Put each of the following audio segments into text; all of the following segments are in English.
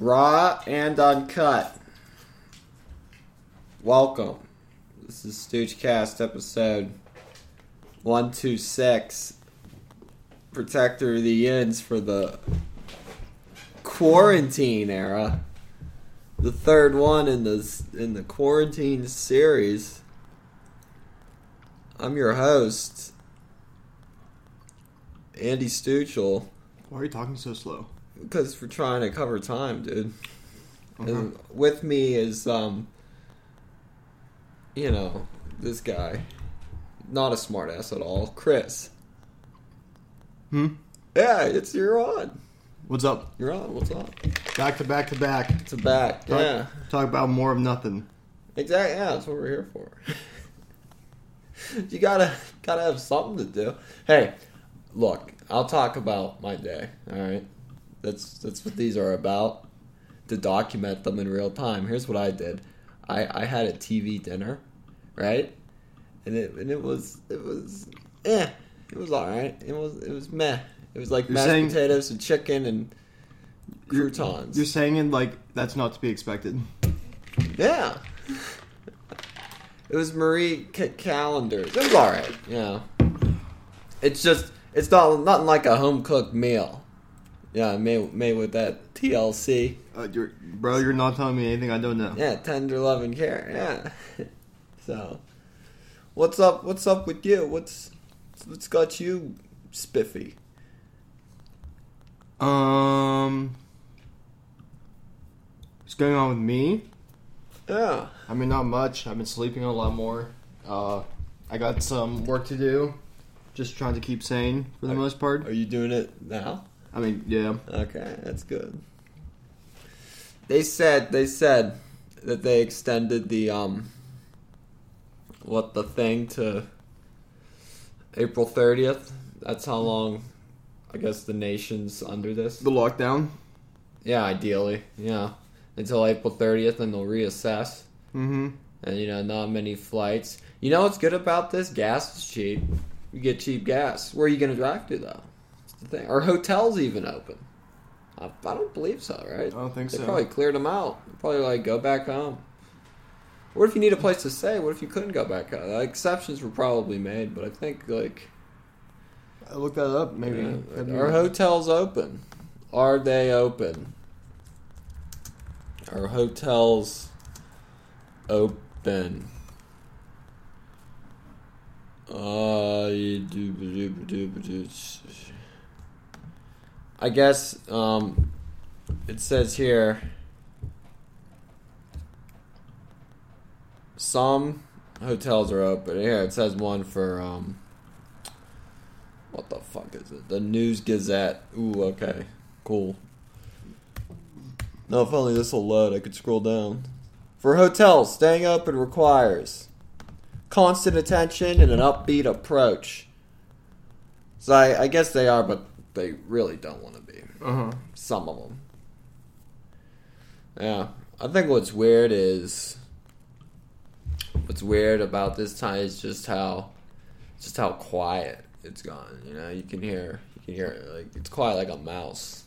Raw and uncut. Welcome. This is Stoochcast episode 126. Protector of the Inns for the quarantine era. The third one in the in the quarantine series. I'm your host, Andy Stuchel. Why are you talking so slow? Because we're trying to cover time, dude. Uh-huh. And with me is, um, you know, this guy. Not a smartass at all. Chris. Hmm? Yeah, it's you're on. What's up? You're on. What's up? Back to back to back. to back. Talk, Yeah. Talk about more of nothing. Exactly. Yeah, that's what we're here for. you gotta gotta have something to do. Hey, look, I'll talk about my day. All right, that's that's what these are about. To document them in real time. Here's what I did. I I had a TV dinner, right, and it and it was it was eh. It was all right. It was it was meh. It was like You're mashed saying- potatoes and chicken and You're- croutons. You're saying it like that's not to be expected. Yeah. It was Marie C- Callender's. It was all right. Yeah. It's just it's not nothing like a home cooked meal. Yeah, made made with that TLC. Uh, you're, bro, you're not telling me anything I don't know. Yeah, tender loving care. Yeah. so, what's up? What's up with you? What's what's got you spiffy? Um, what's going on with me? Yeah. I mean, not much. I've been sleeping a lot more. Uh, I got some work to do. Just trying to keep sane for the Are- most part. Are you doing it now? I mean, yeah. Okay, that's good. They said they said that they extended the um what the thing to April 30th. That's how long I guess the nation's under this. The lockdown. Yeah, ideally. Yeah. Until April 30th and they'll reassess. Mm-hmm. And you know, not many flights. You know what's good about this? Gas is cheap. You get cheap gas. Where are you going to drive to though? The thing. Are hotels even open? I, I don't believe so, right? I don't think so. They so. probably cleared them out. Probably like go back home. What if you need a place to stay? What if you couldn't go back home? Uh, exceptions were probably made, but I think like I looked that up. Maybe. yeah, are hotels open? Are they open? Are hotels open? Uh, you do- do- do- do- do- I guess um, it says here some hotels are open. Here it says one for um, what the fuck is it? The News Gazette. Ooh, okay, cool. No, if only this will load, I could scroll down. For hotels, staying open requires constant attention and an upbeat approach. So I, I guess they are, but they really don't want to be. Uh-huh. Some of them. Yeah, I think what's weird is what's weird about this time is just how just how quiet it's gone. You know, you can hear you can hear it, like it's quiet like a mouse.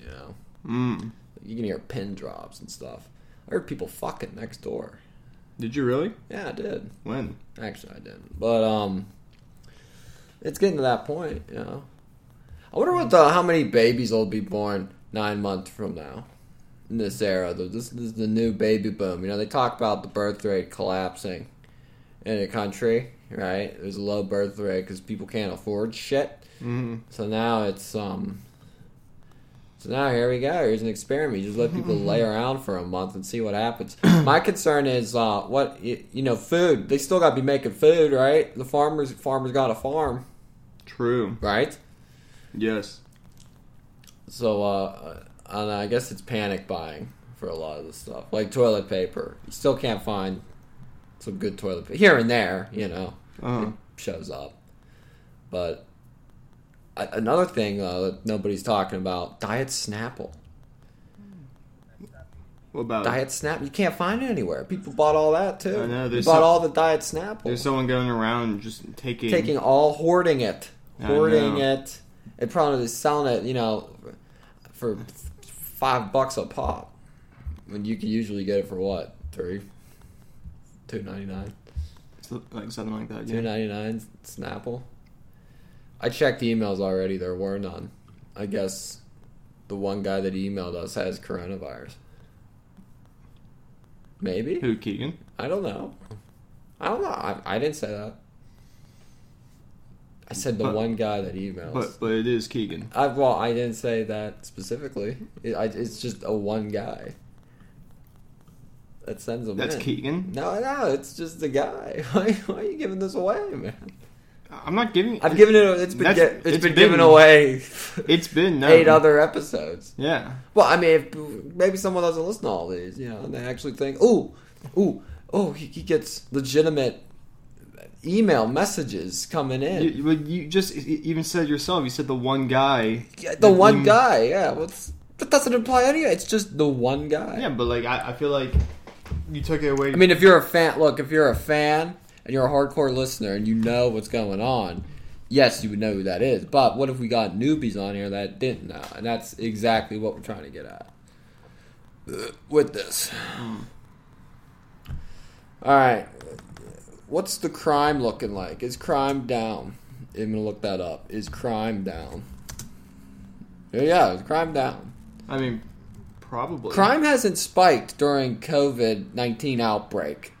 You know, Mm. you can hear pin drops and stuff. I heard people fucking next door. Did you really? Yeah, I did. When? Actually, I didn't. But um, it's getting to that point. You know, I wonder what the how many babies will be born nine months from now in this era. This, is the new baby boom. You know, they talk about the birth rate collapsing in a country, right? There's a low birth rate because people can't afford shit. Mm-hmm. So now it's um. So now here we go. Here's an experiment. You just let people lay around for a month and see what happens. My concern is uh, what you, you know, food. They still got to be making food, right? The farmers farmers got a farm, True. right? Yes. So uh, and I guess it's panic buying for a lot of the stuff, like toilet paper. You still can't find some good toilet paper here and there. You know, Uh-huh. it shows up. But another thing uh, that nobody's talking about: Diet Snapple. What about Diet Snap, you can't find it anywhere. People bought all that too. I know, they bought some- all the Diet Snapple, There's someone going around just taking. taking all hoarding it, hoarding it. It probably is selling it, you know, for five bucks a pop. When you can usually get it for what? Three? Two ninety nine? Like something like that. Two ninety nine Snapple. I checked the emails already. There were none. I guess the one guy that emailed us has coronavirus. Maybe Who Keegan? I don't know. I don't know. I, I didn't say that. I said the But- one guy that emails. But but it is Keegan. I, well, I didn't say that specifically. It, I, it's just a one guy that sends them That's in. Keegan. No, no, it's just a guy. Why, why are you giving this away, man? I'm not giving. I've given it. It's been get, it's it's been, been- given away. It's been known. eight other episodes. Yeah. Well, I mean, if, maybe someone doesn't listen to all these, you know, and they actually think, "Ooh, ooh, oh, he, he gets legitimate email messages coming in." You, you- just even said yourself. You said the one guy. Yeah, the one you- guy, yeah. What's that doesn't imply anything. It's just the one guy. Yeah, but like I, I feel like you took it away. I mean, if you're a fan, look, if you're a fan and you're a hardcore listener and you know what's going on, yes, you would know who that is. But what if we got newbies on here that didn't know? And that's exactly what we're trying to get at with this. Hmm. All right. What's the crime looking like? Is crime down? I'm to look that up. Is crime down? Yeah, Yeah, is crime down? I mean, probably Crime hasn't spiked during COVID nineteen outbreak.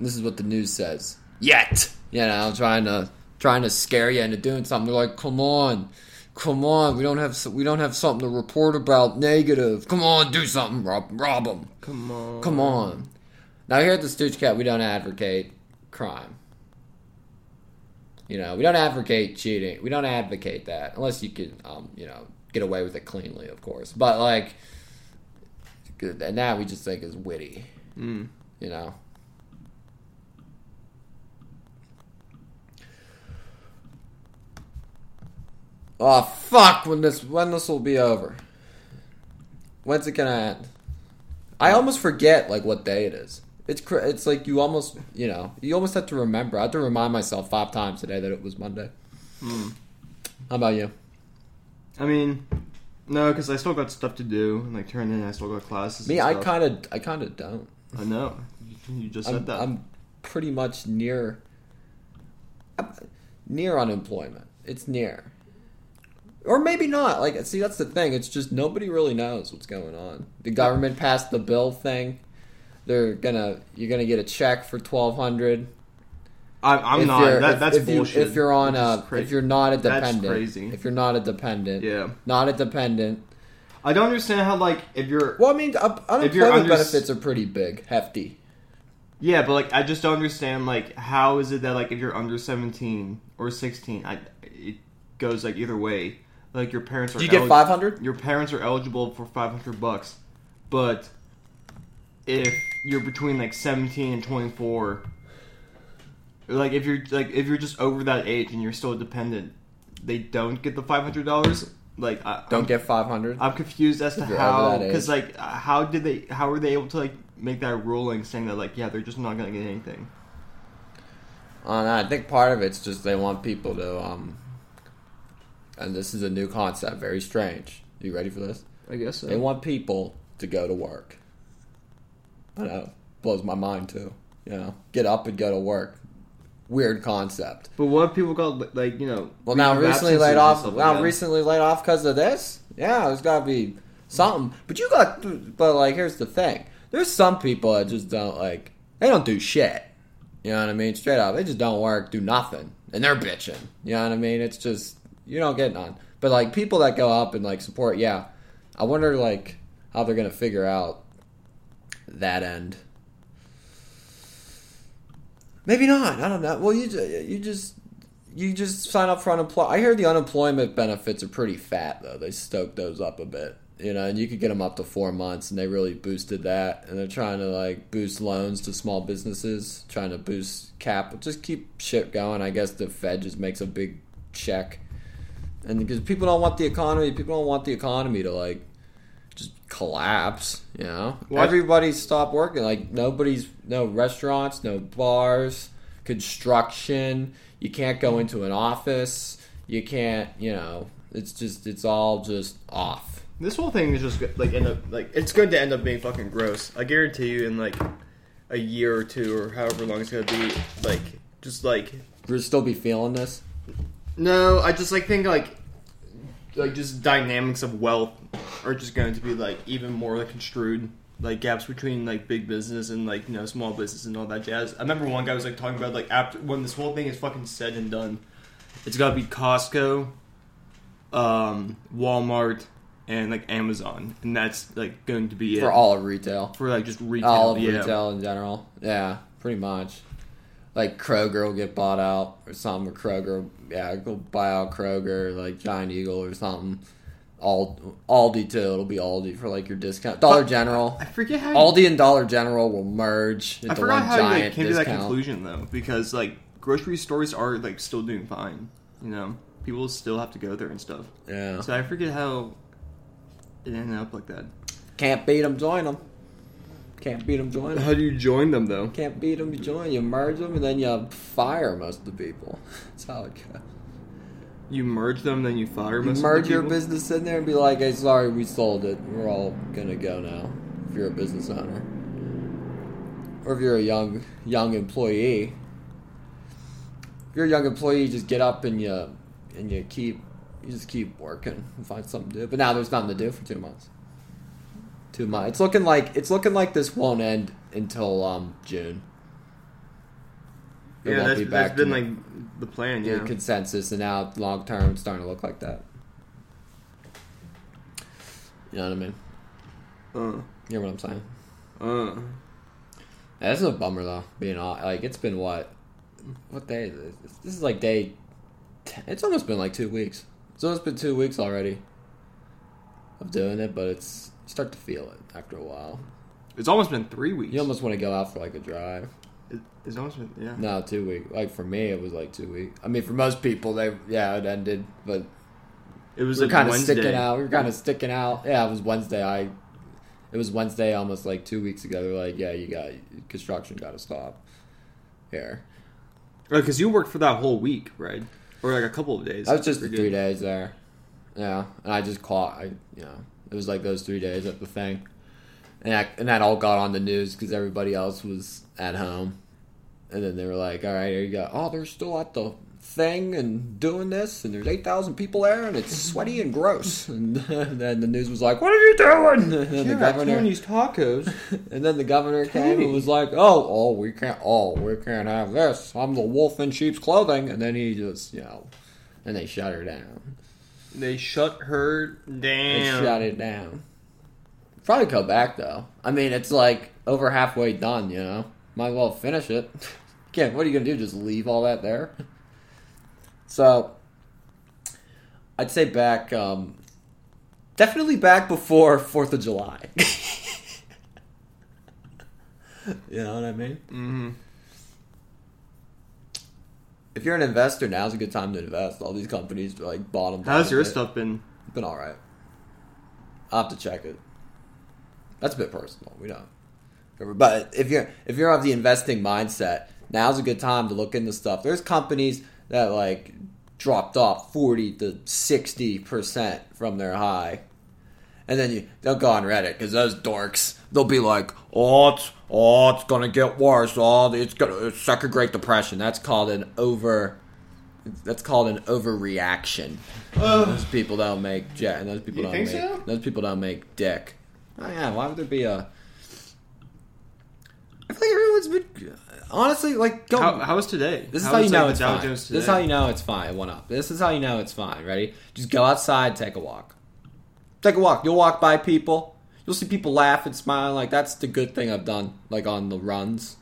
This is what the news says. Yet, you know, trying to trying to scare you into doing something. They're like, "Come on, come on, we don't have we don't have something to report about negative. Come on, do something, rob rob them. Come on. Come on." Now here at the Stoochcast, we don't advocate crime. You know, we don't advocate cheating. We don't advocate that unless you can, um, you know, get away with it cleanly, of course. But like, good- and that we just think is witty. Mm. You know. Oh fuck! When this when this will be over? When's it gonna end? I almost forget like what day it is. It's cr- it's like you almost you know you almost have to remember. I have to remind myself five times today that it was Monday. Mm. How about you? I mean, no, because I still got stuff to do and like turn in. I still got classes. Me, I kind of I kind of don't. I know. You- just said I'm, that. I'm pretty much near I'm near unemployment. It's near. Or maybe not. Like see that's the thing. It's just nobody really knows what's going on. The government passed the bill thing. They're gonna you're gonna get a check for twelve hundred. I'm, if not. That, if, that's if bullshit. You, if you're on a cra- if you're not a dependent, That's crazy. If you're not a dependent. yeah, Not a dependent. I don't understand how like if you're Well, I mean, unemployment under- benefits are pretty big, hefty. yeah, but like I just don't understand like how is it that like if you're under 17 or 16, I it goes like either way. Like your parents are Do you get five hundred? your parents are eligible for 500 bucks, but if you're between like 17 and 24, like if you're like if you're just over that age and you're still dependent, they don't get the 500 dollars. Like I, Don't I'm, get five hundred. I'm confused as to how because like how did they how were they able to like make that ruling saying that like yeah they're just not gonna get anything. Uh, I think part of it's just they want people to, um, and this is a new concept, very strange. You ready for this? I guess so. They want people to go to work. I know, uh, blows my mind too. You know, get up and go to work. Weird concept. but what people got like you know? Well, now recently laid off. Now like recently laid off because of this. Yeah, there's got to be something. But you got. But like, here's the thing. There's some people that just don't like. They don't do shit. You know what I mean? Straight up, they just don't work, do nothing, and they're bitching. You know what I mean? It's just you don't get none. But like people that go up and like support, yeah. I wonder like how they're gonna figure out that end. Maybe not. I don't know. Well, you you just you just sign up for unemployment. I hear the unemployment benefits are pretty fat though. They stoked those up a bit, you know, and you could get them up to four months, and they really boosted that. And they're trying to like boost loans to small businesses, trying to boost cap, just keep shit going. I guess the Fed just makes a big check, and because people don't want the economy, people don't want the economy to like just collapse. You know, What? everybody stopped working. Like nobody's no restaurants, no bars, construction. You can't go into an office. You can't. You know, it's just it's all just off. This whole thing is just like end up like it's going to end up being fucking gross. I guarantee you, in like a year or two or however long it's gonna be, like just like We'll still be feeling this. no, I just like think like like just dynamics of wealth are just going to be like even more like construed. Like gaps between like big business and like you know small business and all that jazz. I remember one guy was like talking about like after when this whole thing is fucking said and done, it's got to be Costco, um, Walmart, and like Amazon, and that's like going to be it For all of retail. for like just retail. all of yeah. retail in general. Yeah, pretty much. Like Kroger will get bought out or something. Or Kroger, yeah, go buy out Kroger, like Giant Eagle or something. All Aldi too. It'll be Aldi for like your discount. Dollar General. I forget how. Aldi and Dollar General will merge into I forgot one how you like, giant came to that discount. conclusion though, because like grocery stores are like still doing fine. You know, people still have to go there and stuff. Yeah, So I forget how it ended up like that. can't beat them, join them. Can't beat them, join them. How do you join them though? Can't beat them, you join. You merge them, and then you fire most of the people. That's how it goes. You merge them, then you fire most merge your business in there and be like, "Hey, sorry, we sold it. We're all gonna go now." If you're a business owner, or if you're a young young employee, if you're a young employee, you just get up and you and you keep you just keep working and find something to do. But now there's nothing to do for two months. Two months. It's looking like it's looking like this won't end until um June. It Yeah, won't that's, be that's been to like the plan. Yeah. consensus, and now long term it's starting to look like that. You know what I mean? Uh, You know what I'm saying? uh. Is a bummer though. Being all, like, it's been what? What day is this? This is like day. 10. It's almost been like two weeks. It's almost been two weeks already of doing it, but it's you start to feel it after a while. It's almost been three weeks. You almost want to go out for like a drive. It- it's almost been yeah. No, two weeks. Like for me, it was like two weeks. I mean, for most people, they yeah, it ended, but It was we were like kind of sticking out. We were kind of sticking out. Yeah, it was Wednesday. I, it was Wednesday, almost like two weeks ago. They're like, yeah, you got construction, got to stop here. Oh, because you worked for that whole week, right? Or like a couple of days. That was just three good. days there. Yeah, and I just caught. I you know it was like those three days at the thing, and that, and that all got on the news because everybody else was at home, and then they were like, "All right, here you go. Oh, they're still at the thing and doing this, and there's eight thousand people there, and it's sweaty and gross." And then the news was like, "What are you doing?" And then the governor. Tony's tacos. And then the governor came and was like, "Oh, oh, we can't. Oh, we can't have this. I'm the wolf in sheep's clothing." And then he just, you know, and they shut her down. they shut her down. They shut it down. Probably go back though. I mean, it's like over halfway done. You know, might as well finish it. Can't. What are you gonna do? Just leave all that there? So, I'd say back. Um, definitely back before Fourth of July. you know what I mean? hmm If you're an investor, now's a good time to invest. All these companies are like bottom. How's your stuff been? Been all right. I'll have to check it. That's a bit personal. We don't. But if you're if you're of the investing mindset, now's a good time to look into stuff. There's companies that like dropped off forty to sixty percent from their high, and then you they'll go on Reddit because those dorks they'll be like, oh, it's oh, it's gonna get worse. Oh, it's gonna it's second Great Depression. That's called an over. That's called an overreaction. Those people don't make jet, and those people don't make so? those people don't make dick. Oh yeah, why would there be a? I feel like everyone's been honestly like go. How, how was today? this is How how you know like, it's fine. This is how you know it's fine. It went up. This is how you know it's fine. Ready? Just go outside, take a walk. Take a walk. You'll walk by people. You'll see people laugh and smile. Like that's the good thing I've done. Like on the runs.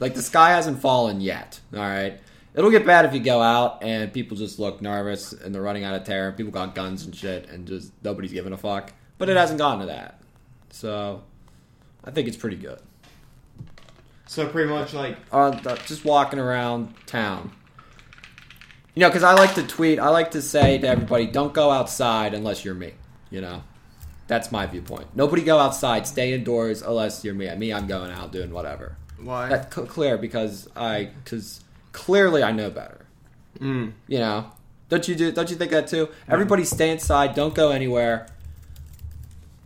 Like the sky hasn't fallen yet. All right. It'll get bad if you go out and people just look nervous and they're running out of terror. People got guns and shit and just nobody's giving a fuck. But it hasn't gotten to that. So I think it's pretty good. So pretty much like Uh, th- just walking around town. You know, because I like to tweet. I like to say to everybody, "Don't go outside unless you're me." You know, that's my viewpoint. Nobody go outside. Stay indoors unless you're me. Me, I'm going out doing whatever. why? That's c- clear because I because clearly I know better. Mm. You know, don't you do? Don't you think that too? Everybody stay inside. Don't go anywhere.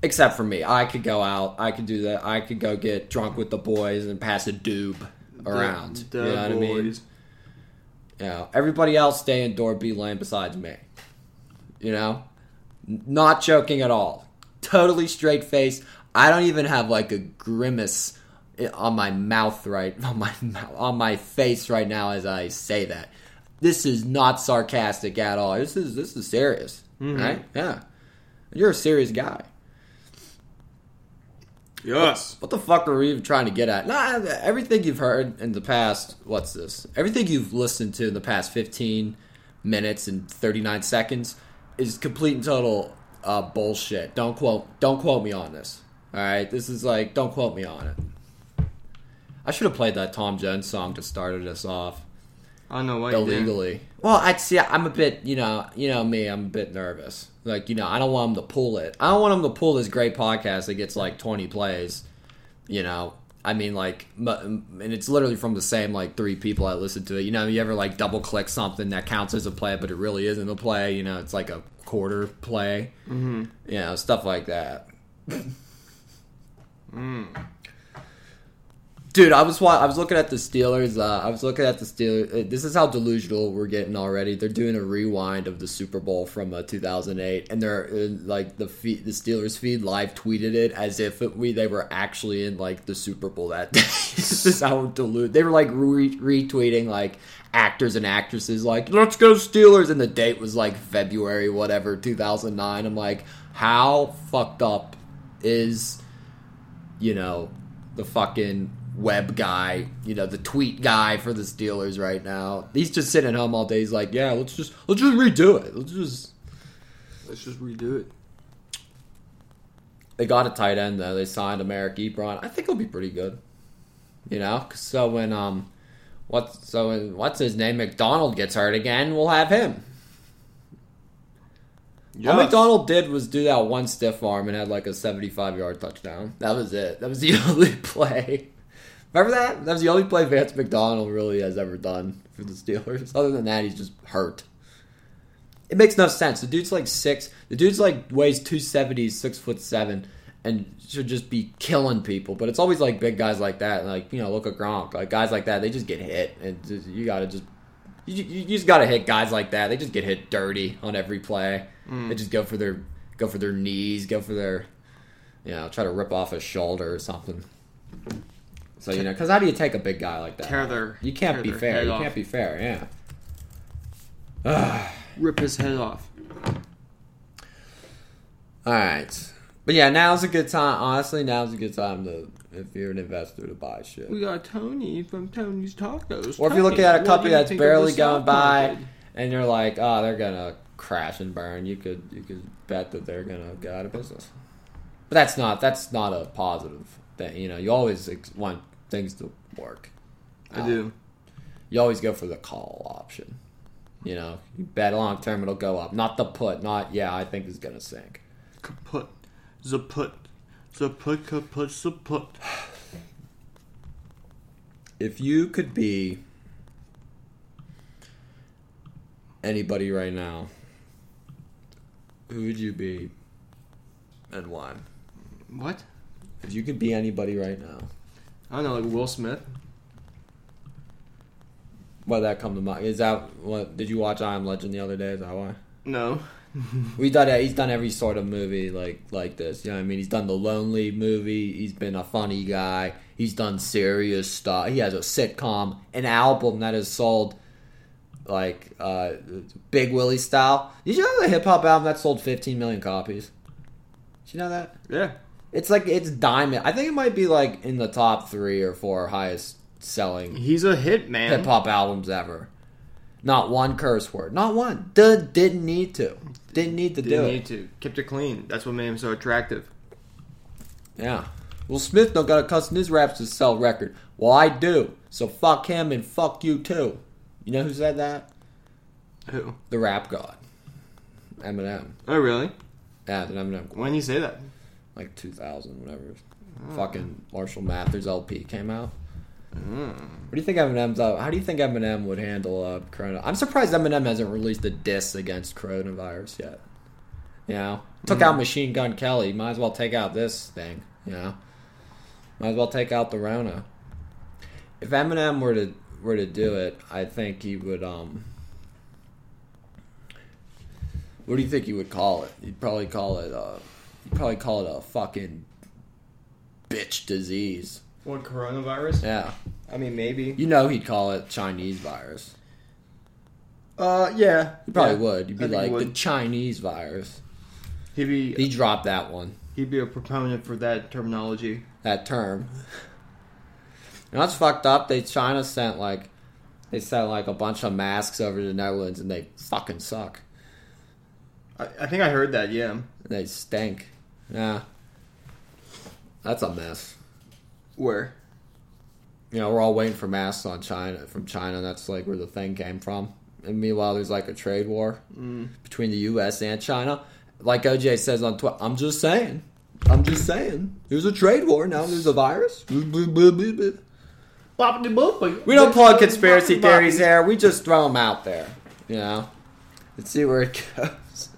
Except for me, I could go out. I could do that. I could go get drunk with the boys and pass a doob around. The, you know what I mean? boys. You know, everybody else stay indoor, be lame besides me. You know, not joking at all. Totally straight face. I don't even have like a grimace on my mouth right on my on my face right now as I say that. This is not sarcastic at all. This is this is serious, mm-hmm. right? Yeah, you're a serious guy. Yes. What the fuck are we even trying to get at? Nah, everything you've heard in the past, what's this? Everything you've listened to in the past 15 minutes and 39 seconds is complete and total uh, bullshit. Don't quote don't quote me on this. All right? This is like don't quote me on it. I should have played that Tom Jones song to start us off I know why illegally. Well, I'd see. I'm a bit, you know, you know me. I'm a bit nervous. Like, you know, I don't want them to pull it. I don't want them to pull this great podcast that gets like 20 plays. You know, I mean, like, and it's literally from the same like three people that listen to it. You know, you ever like double click something that counts as a play, but it really isn't a play. You know, it's like a quarter play. Mm-hmm. You know, stuff like that. Dude, I was I was looking at the Steelers. Uh, I was looking at the Steelers. Uh, this is how delusional we're getting already. They're doing a rewind of the Super Bowl from uh, 2008, and they're uh, like the feed, the Steelers feed live tweeted it as if it, we they were actually in like the Super Bowl that day. this is how deluded. They were like re- retweeting like actors and actresses like let's go Steelers, and the date was like February whatever 2009. I'm like, how fucked up is you know, the fucking web guy, you know, the tweet guy for the Steelers right now. He's just sitting at home all day. He's like, yeah, let's just let's just redo it. Let's just. Let's just redo it. They got a tight end though. They signed Eric Ebron. I think he'll be pretty good. You know, so when um, what's so when what's his name McDonald gets hurt again, we'll have him. Yeah. All McDonald did was do that one stiff arm and had like a 75 yard touchdown. That was it. That was the only play. Remember that? That was the only play Vance McDonald really has ever done for the Steelers. Other than that, he's just hurt. It makes no sense. The dude's like six. The dude's like weighs 270, he's six foot seven, and should just be killing people. But it's always like big guys like that. Like, you know, look at Gronk. Like guys like that, they just get hit. And just, you gotta just. You, you you just gotta hit guys like that. They just get hit dirty on every play. Mm. They just go for their go for their knees, go for their, you know, try to rip off a shoulder or something. So you know, because how do you take a big guy like that? Tear their- you can't be fair. You off. can't be fair. Yeah. Rip his head off. All right, but yeah, now's a good time. Honestly, now's a good time to if you're an investor to buy shit. We got Tony from Tony's Tacos. Or if you're looking at a company that's think of the barely going by, market? and you're like, oh, they're gonna crash and burn. You could you could bet that they're gonna go out of business. But that's not that's not a positive thing. You know, you always ex- want things to work. I do. Um, you always go for the call option. You know, you bet long term it'll go up, not the put. Not yeah, I think it's gonna sink. Kaput. Zaput. Zaput, kaput, put. If you could be anybody right now, who would you be and why? What? If you could be anybody right now, I don't know, like Will Smith. why that come to mind? Is that what? Did you watch I Am Legend the other day? Is that why? No. We done. He's done every sort of movie like like this. You know what I mean? He's done the Lonely movie. He's been a funny guy. He's done serious stuff. He has a sitcom, an album that has sold like uh, Big Willie style. Did you know the hip hop album that sold 15 million copies? Did you know that? Yeah. It's like it's diamond. I think it might be like in the top three or four highest selling He's a hit man. hip hop albums ever. Not one curse word. Not one. Duh, didn't need to. Didn't need to do Didn't it. need to. Kept it clean. That's what made him so attractive. Yeah. Well, Smith don't got to cuss in his raps to sell record. Well, I do. So fuck him and fuck you too. You know who said that? Who? The rap god. Eminem. Oh, really? Yeah, the Eminem. When did he say that? Like 2000, whatever. Fucking Marshall Mathers LP came out. Mm. What do you think Eminem's uh, How do you think Eminem would handle uh, Corona? I'm surprised Eminem hasn't released a diss against coronavirus yet. You know, took out Machine Gun Kelly. Might as well take out this thing. You know, might as well take out the Rona. If Eminem were to were to do it, I think he would. um What do you think he would call it? He'd probably call it. uh He'd probably call it a fucking bitch disease. What coronavirus? Yeah, I mean, maybe. you know he'd call it Chinese virus. Uh, yeah. He probably yeah. would. You'd be like the. Chinese virus. He'd be He dropped that one, he'd be a proponent for that terminology. that term. And that's fucked up. They China sent like they sent like a bunch of masks over to the Netherlands, and they fucking suck. I, I think I heard that. Yeah. And they stink. Yeah, that's a mess. Where? You know, we're all waiting for masks on China from China. That's like where the thing came from. And meanwhile, there's like a trade war Mm. between the U.S. and China. Like OJ says on Twitter, I'm just saying. I'm just saying. There's a trade war now. There's a virus. We We don't plug conspiracy theories there. We just throw them out there. You know, let's see where it goes.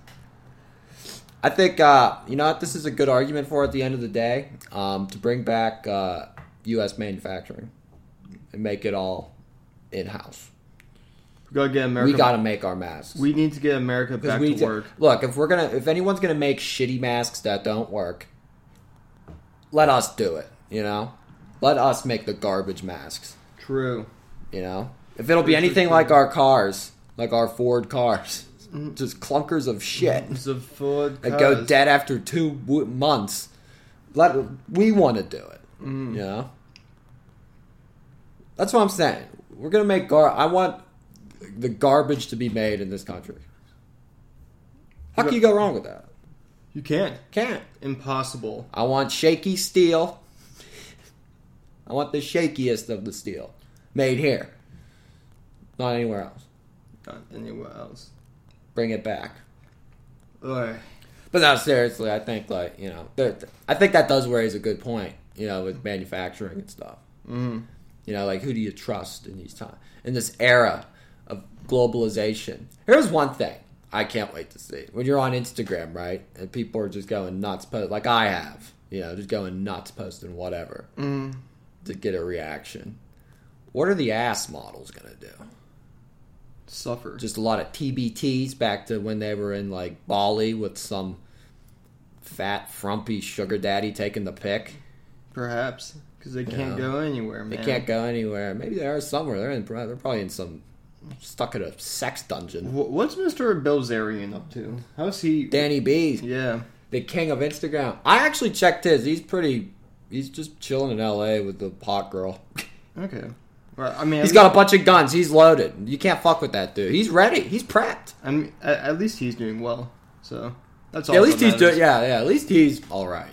I think uh, you know what this is a good argument for at the end of the day um, to bring back uh, U.S. manufacturing and make it all in house. We gotta get America. We got to make our masks. We need to get America back to t- work. Look, if we're gonna, if anyone's gonna make shitty masks that don't work, let us do it. You know, let us make the garbage masks. True. You know, if it'll be anything like our cars, like our Ford cars, just clunkers of shit of Ford that go cars. dead after two w- months. Let we want to do it. Mm. You know, that's what I'm saying. We're gonna make gar. I want the garbage to be made in this country. How can you go wrong with that? You can't. Can't. Impossible. I want shaky steel. I want the shakiest of the steel made here, not anywhere else. Not anywhere else. Bring it back. Ugh. But now seriously, I think like you know, there- I think that does raise a good point. You know, with manufacturing and stuff. Mm. You know, like who do you trust in these times in this era of globalization? Here's one thing I can't wait to see when you're on Instagram, right? And people are just going nuts, post like I have. You know, just going nuts, posting whatever Mm. to get a reaction. What are the ass models gonna do? Suffer. Just a lot of TBTs back to when they were in like Bali with some fat, frumpy sugar daddy taking the pick. Perhaps because they can't Yeah. go anywhere. They can't go anywhere. Maybe they are somewhere. They're in. They're probably in some stuck in a sex dungeon. What's Mr. Bilzerian up to? How's he? Danny B, Yeah. the king of Instagram. I actually checked his. He's pretty. He's just chilling in L.A. with the pot girl. Okay. Well, I mean, He's got a bunch of guns. He's loaded. You can't fuck with that dude. He's ready. He's prepped. I mean, at, at least he's doing well. So that's all. Yeah, at least he's doing. Yeah, yeah. At least he's all right.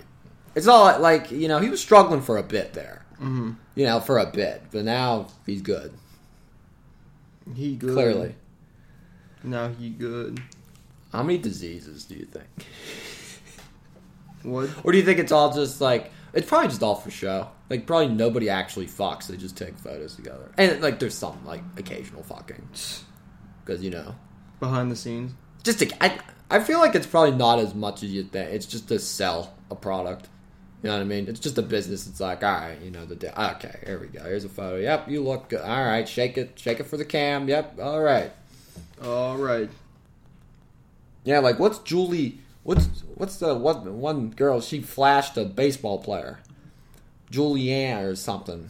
It's all like, you know he was struggling for a bit there. hmm You know, for a bit, but now he's good. He good. Clearly. Now he good. How many diseases do you think? What? Or do you think it's all just like it's probably just all for show? Like probably nobody actually fucks. They just take photos together, and like there's some like occasional fucking because you know Behind the scenes. just to, I I feel like it's probably not as much as you think. It's just to sell a product. You know what I mean? It's just a business. It's like, all right, you know the day. Okay, here we go. Here's a photo. Yep, you look good. All right, shake it, shake it for the cam. Yep, all right. All right. Yeah, like what's Julie? What's what's the what one girl? She flashed a baseball player, Julianne or something.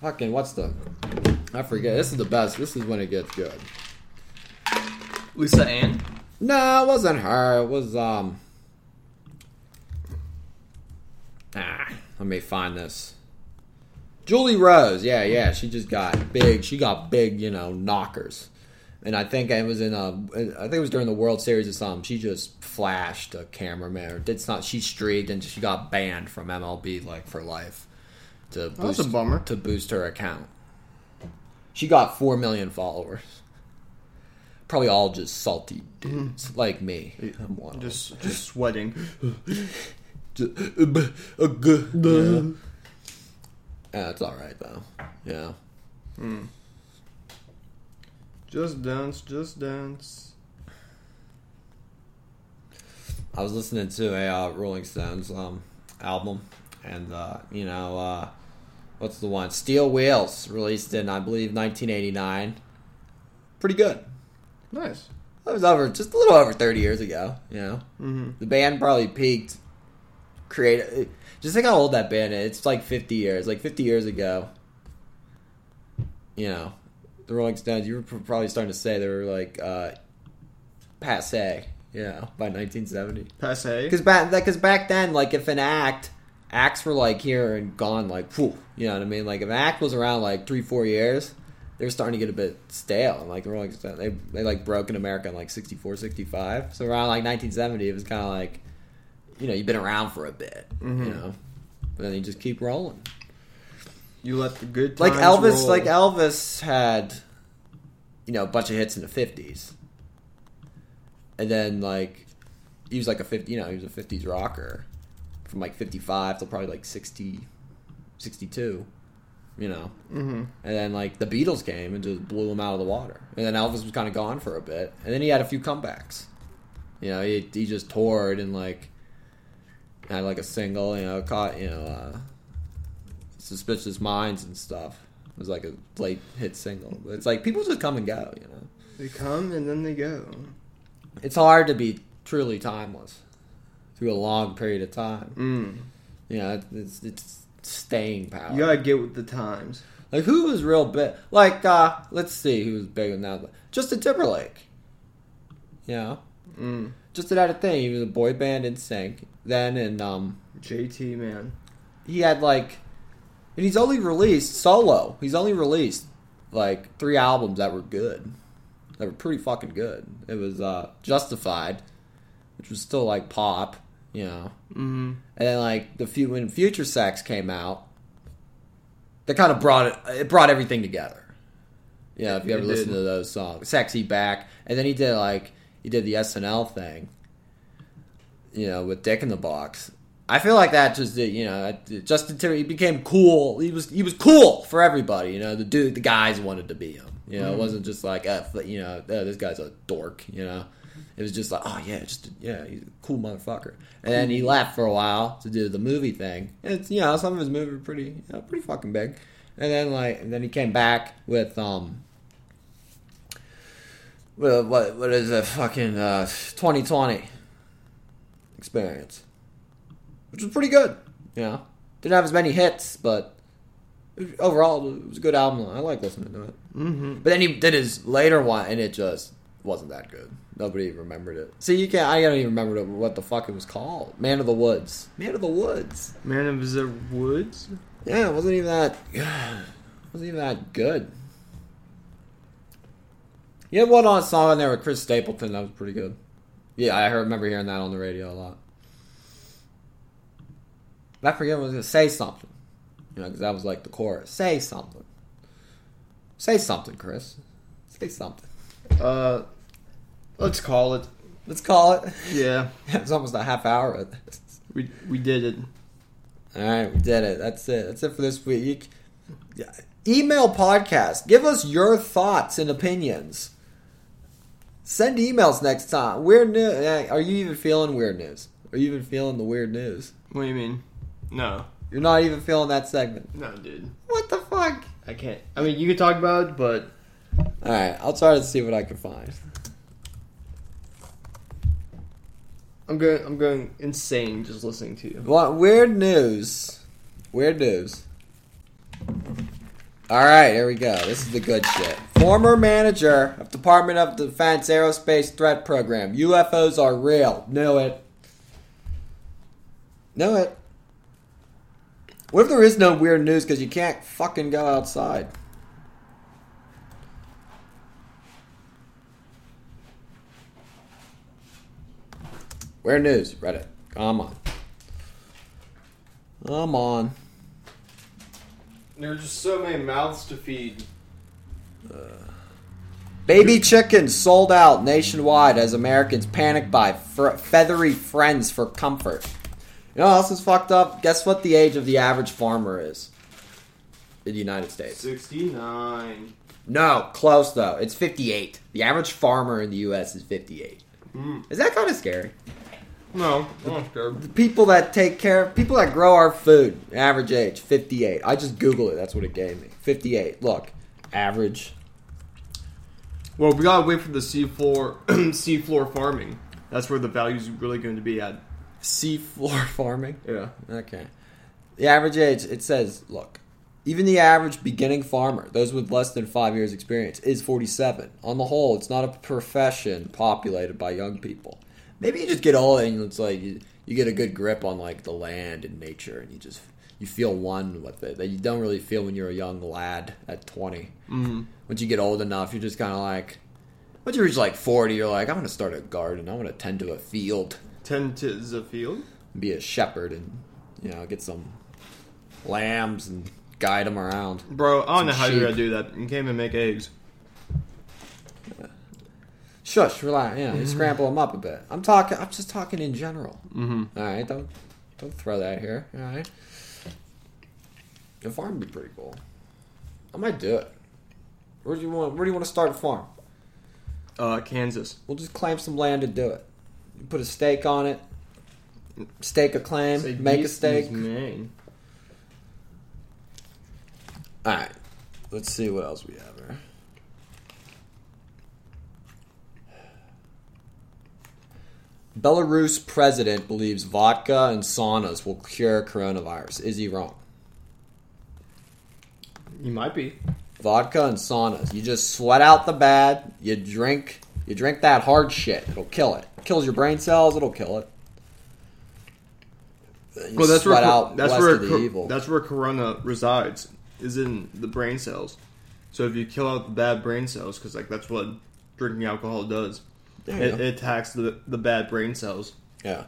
Fucking what's the? I forget. This is the best. This is when it gets good. Lisa Ann. No, it wasn't her. It was um. Ah, let me find this. Julie Rose. Yeah, yeah. She just got big. She got big. You know, knockers. And I think it was in a. I think it was during the World Series or something. She just flashed a cameraman or did not. She streaked and she got banned from MLB like for life. To That's boost, a bummer. to boost her account. She got four million followers. Probably all just salty dudes like me. I'm one of. Just just sweating. Just, b- uh, g- yeah. Yeah, it's all right though. Yeah. Hmm. Just dance, just dance. I was listening to a uh, Rolling Stones um, album, and uh, you know, uh, what's the one? Steel Wheels, released in I believe 1989. Pretty good. Nice. That was over just a little over 30 years ago. You know, Mm-hmm. the band probably peaked. Create just think how old that band is. It's like 50 years. Like 50 years ago. You know, the Rolling Stones. You were probably starting to say they were like uh, passe. You know, by 1970. Passe. Because back, because back then, like if an act, acts were like here and gone, like whew, you know what I mean. Like if an act was around like three, four years, they were starting to get a bit stale. And like the Rolling Stones, they they like broke in America in like 64, 65. So around like 1970, it was kind of like, you know, you've been around for a bit, Mhm. you know, but then you just keep rolling. You let the good Like Elvis, roll. like Elvis had, you know, a bunch of hits in the 50s, and then like he was like a 50, you know, he was a 50s rocker from like 55 to probably like 60, 62, you know. Mhm. And then like the Beatles came and just blew him out of the water. And then Elvis was kind of gone for a bit. And then he had a few comebacks. You know, he he just toured and like had like a single, you know, caught, you know, uh Suspicious Minds and stuff. It was like a late hit single. But it's like people just come and go, you know. They come and then they go. It's hard to be truly timeless through a long period of time. Mm. You know, it's it's staying power. You gotta get with the times. Like who was real big? Like uh let's see who was big in that. Justin Timberlake. You know, Mm. just had a thing. He was a boy band NSYNC. Then and um JT man. he had like, and he's only released solo. He's only released like three albums that were good. That were pretty fucking good. It was uh Justified, which was still like pop. You know, Mm. and then like the few when Future Sex came out, that kind of brought it. It brought everything together. Yeah, if you ever listen to those songs, "Sexy Back," and then he did like he did the SNL thing. You know, with Dick in the Box. I feel like that just you know Justin Timberlake he became cool. He was he was cool for everybody. You know, the dude, the guys wanted to be him. You know, it Mhm. wasn't just like, uh, you know, oh, this guy's a dork. You know, it was just like, oh yeah, just yeah, he's a cool motherfucker. And then he left for a while to do the movie thing. And it's you know some of his movies were pretty you know, pretty fucking big. And then like and then he came back with um. Well, what what is a fucking uh, 2020 experience, which was pretty good. You know, didn't have as many hits, but overall it was a good album. I like listening to it. Mm-hmm. But then he did his later one, and it just wasn't that good. Nobody remembered it. See, you can't. I don't even remember what the fuck it was called. Man of the Woods. Man of the Woods. Man of the Woods. Yeah, it wasn't even that. wasn't even that good. He had one on song on there with Chris Stapleton that was pretty good. Yeah, I remember hearing that on the radio a lot. But I forget what it was gonna say something. You know, because that was like the chorus. Say something. Say something, Chris. Say something. Uh, let's call it. Let's call it. Yeah, it's almost a half hour of this. we we did it. All right, we did it. That's it. That's it for this week. Yeah. Email podcast. Give us your thoughts and opinions. Send emails next time. Weird news. Are you even feeling weird news? Are you even feeling the weird news? What do you mean? No, You're not even feeling that segment. no, dude. What the fuck? I can't. I mean, you could talk about it, but All right, I'll try to see what I can find. I'm going. I'm going insane just listening to you. What weird news? Weird news. All right, here we go. This is the good shit. Former manager of Department of Defense Aerospace Threat Program. UFOs are real. Know it. Know it. What if there is no weird news because you can't fucking go outside? Weird news. Reddit. Come on. Come on. There are just so many mouths to feed. Uh, baby chickens sold out nationwide as Americans panic buy feathery friends for comfort. You know what else is fucked up? Guess what the age of the average farmer is in the United States? Sixty-nine. No, close though. It's 58. The average farmer in the U.S. is 58. Mm. Is that kind of scary? No, scared. The people that take care, people that grow our food, average age fifty eight. I just Googled it. That's what it gave me. Fifty eight. Look, average. Well, we gotta wait for the seafloor seafloor farming. That's where the value's really going to be at. Seafloor farming. Yeah. Okay. The average age, it says, look, even the average beginning farmer, those with less than five years experience, is 47. On the whole, it's not a profession populated by young people. Maybe you just get old and it's like you, you get a good grip on like the land and nature and you just you feel one with it that you don't really feel when you're a young lad at 20. Mm-hmm. Once you get old enough, you're just kind of like, once you reach like 40, you're like, I'm going to start a garden. I want to tend to a field Ten to the field. be a shepherd and you know get some lambs and guide them around. Bro, I don't know how you're gonna do that. You can't even make eggs. Shush, relax. Yeah, you scramble them up a bit. I'm talking. I'm just talking in general. Mm-hmm. All right, don't don't throw that here. All right, a farm would be pretty cool. I might do it. Where do you want? Where do you want to start a farm? Uh, Kansas. We'll just claim some land to do it. Put a stake on it. Stake a claim. Say make a stake. is Maine. All right. Let's see what else we have here. Belarus president believes vodka and saunas will cure coronavirus. Is he wrong? You might be. Vodka and saunas. You just sweat out the bad. You drink. You drink that hard shit. It'll kill it. it Kills your brain cells. It'll kill it. You Well, that's where out that's where of the co- evil. that's where corona resides. Is in the brain cells. So if you kill out the bad brain cells, because like that's what drinking alcohol does. It, it attacks the the bad brain cells. Yeah.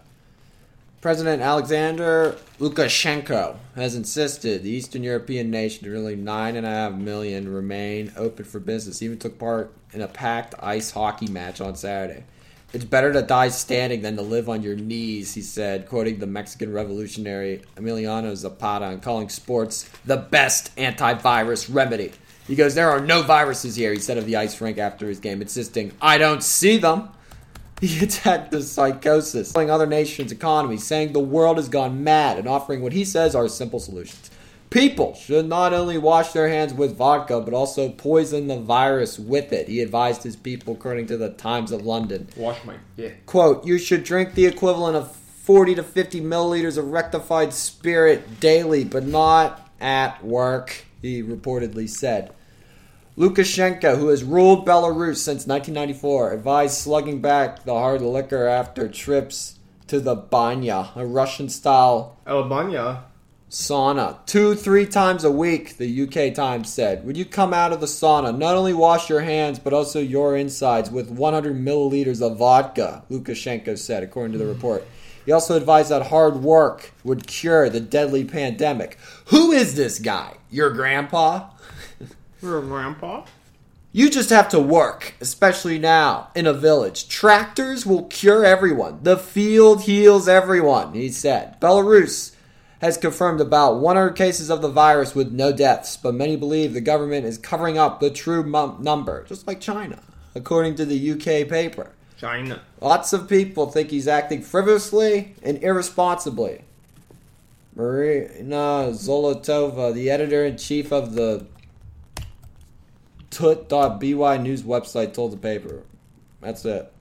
President Alexander Lukashenko has insisted the Eastern European nation, nearly nine and a half million, remain open for business. He even took part in a packed ice hockey match on Saturday. It's better to die standing than to live on your knees, he said, quoting the Mexican revolutionary Emiliano Zapata and calling sports the best antivirus remedy. He goes, There are no viruses here, he said of the ice rink after his game, insisting, I don't see them. He attacked the psychosis, telling other nations' economies, saying the world has gone mad, and offering what he says are simple solutions. People should not only wash their hands with vodka, but also poison the virus with it, he advised his people, according to the Times of London. Wash my yeah. Quote, you should drink the equivalent of 40 to 50 milliliters of rectified spirit daily, but not at work, he reportedly said. Lukashenko, who has ruled Belarus since 1994, advised slugging back the hard liquor after trips to the banya, a Russian style oh, Albania. sauna two, three times a week, the UK Times said. When you come out of the sauna, not only wash your hands, but also your insides with 100 milliliters of vodka, Lukashenko said, according to the report. He also advised that hard work would cure the deadly pandemic. Who is this guy? Your grandpa? You're a grandpa. You just have to work, especially now in a village. Tractors will cure everyone. The field heals everyone, he said. Belarus has confirmed about 100 cases of the virus with no deaths, but many believe the government is covering up the true number, just like China, according to the UK paper. China. Lots of people think he's acting frivolously and irresponsibly. Marina Zolotova, the editor in chief of the tut.by news website, told the paper. That's it.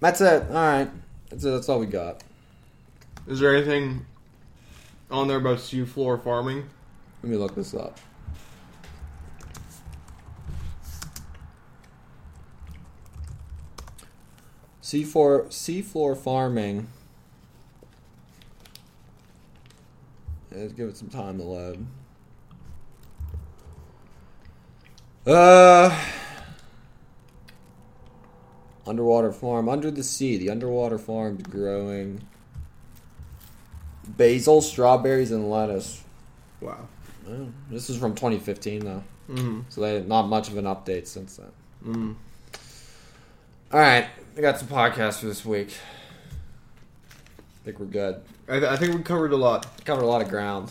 That's it. All right. That's it. That's all we got. Is there anything on there about sea floor farming? Let me look this up. Seafloor seafloor farming. Yeah, Let's give it some time to load. Uh underwater farm under the sea. The underwater farm's growing basil, strawberries, and lettuce. Wow. This is from 2015 though, Mm-hmm. so they not much of an update since then. Mm. All right, I got some podcasts for this week. I think we're good. I, th- I think we covered a lot. Covered a lot of ground.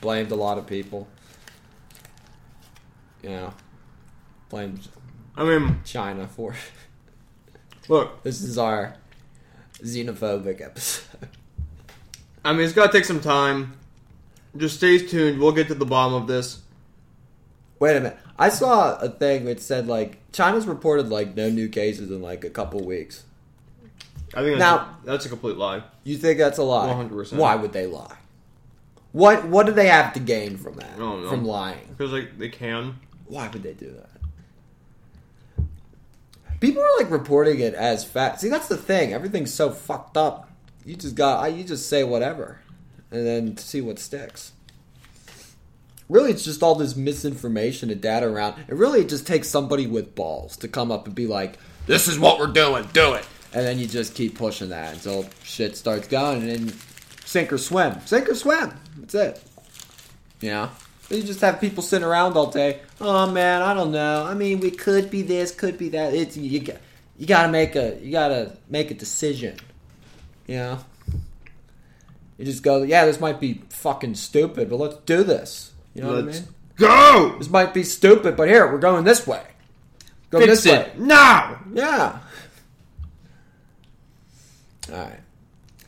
Blamed a lot of people. You know, blamed I mean, China for. Look, This is our xenophobic episode. I mean, it's got to take some time. Just stay tuned. We'll get to the bottom of this. Wait a minute. I saw a thing that said like China's reported like no new cases in like a couple weeks. I think that's, Now- a, that's a complete lie. You think that's a lie? 100%. Why would they lie? What What do they have to gain from that? don't know. From lying? Because like they can. Why would they do that? People are like reporting it as fact. See, that's the thing. Everything's so fucked up. You just got. I You just say whatever, and then see what sticks. Really, it's just all this misinformation and data around. And really, it just takes somebody with balls to come up and be like, "This is what we're doing. Do it." And then you just keep pushing that until shit starts going, and then sink or swim. Sink or swim. That's it. Know? You just have people sitting around all day. Oh man, I don't know. I mean, we could be this, could be that. It's you. got- You gotta make a. You gotta make a decision. You know. You just go. Yeah, this might be fucking stupid, but let's do this. You know what I Let's mean? go. This might be stupid, but here we're going this way. Go Fix this it way. now. Yeah. All right.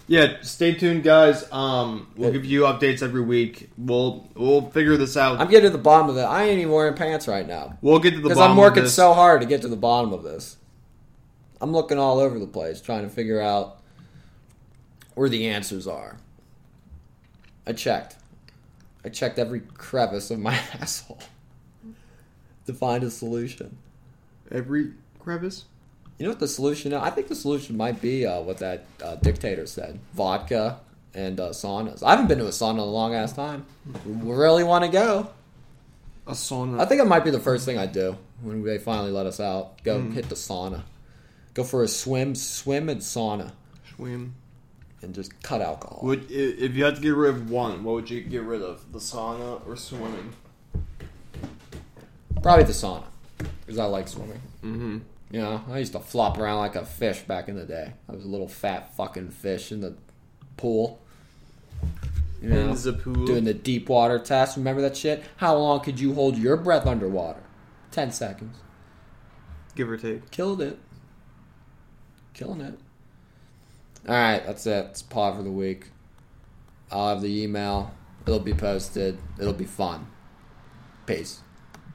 Yeah, stay tuned, guys. Um, we'll give you updates every week. We'll we'll figure this out. I'm getting to the bottom of it. I ain't even wearing pants right now. we'll get to the Because bottom I'm working so hard to get to the bottom of this. I'm looking all over the place trying to figure out where the answers are. I checked. I checked every crevice of my asshole to find a solution. every crevice. You know what the solution is? I think the solution might be uh, what that uh, dictator said vodka and uh, saunas. I haven't been to a sauna in a long ass time. Really want to go. A sauna. I think it might be the first thing I do when they finally let us out. Go Hmm. hit the sauna. Go for a swim, swim and sauna, swim. and just cut alcohol. Would i- if you had to get rid of one, what would you get rid of? The sauna or swimming? Probably the sauna, because I like swimming. Mm-hmm. You know, I used to flop around like a fish back in the day. I was a little fat fucking fish in the pool. You know, In the pool. doing the deep water test. Remember that shit? How long could you hold your breath underwater? Ten seconds. Give or take. Killed it. Killing it. All right, that's it. It's pod for the week. I'll have the email. It'll be posted. It'll be fun. Peace.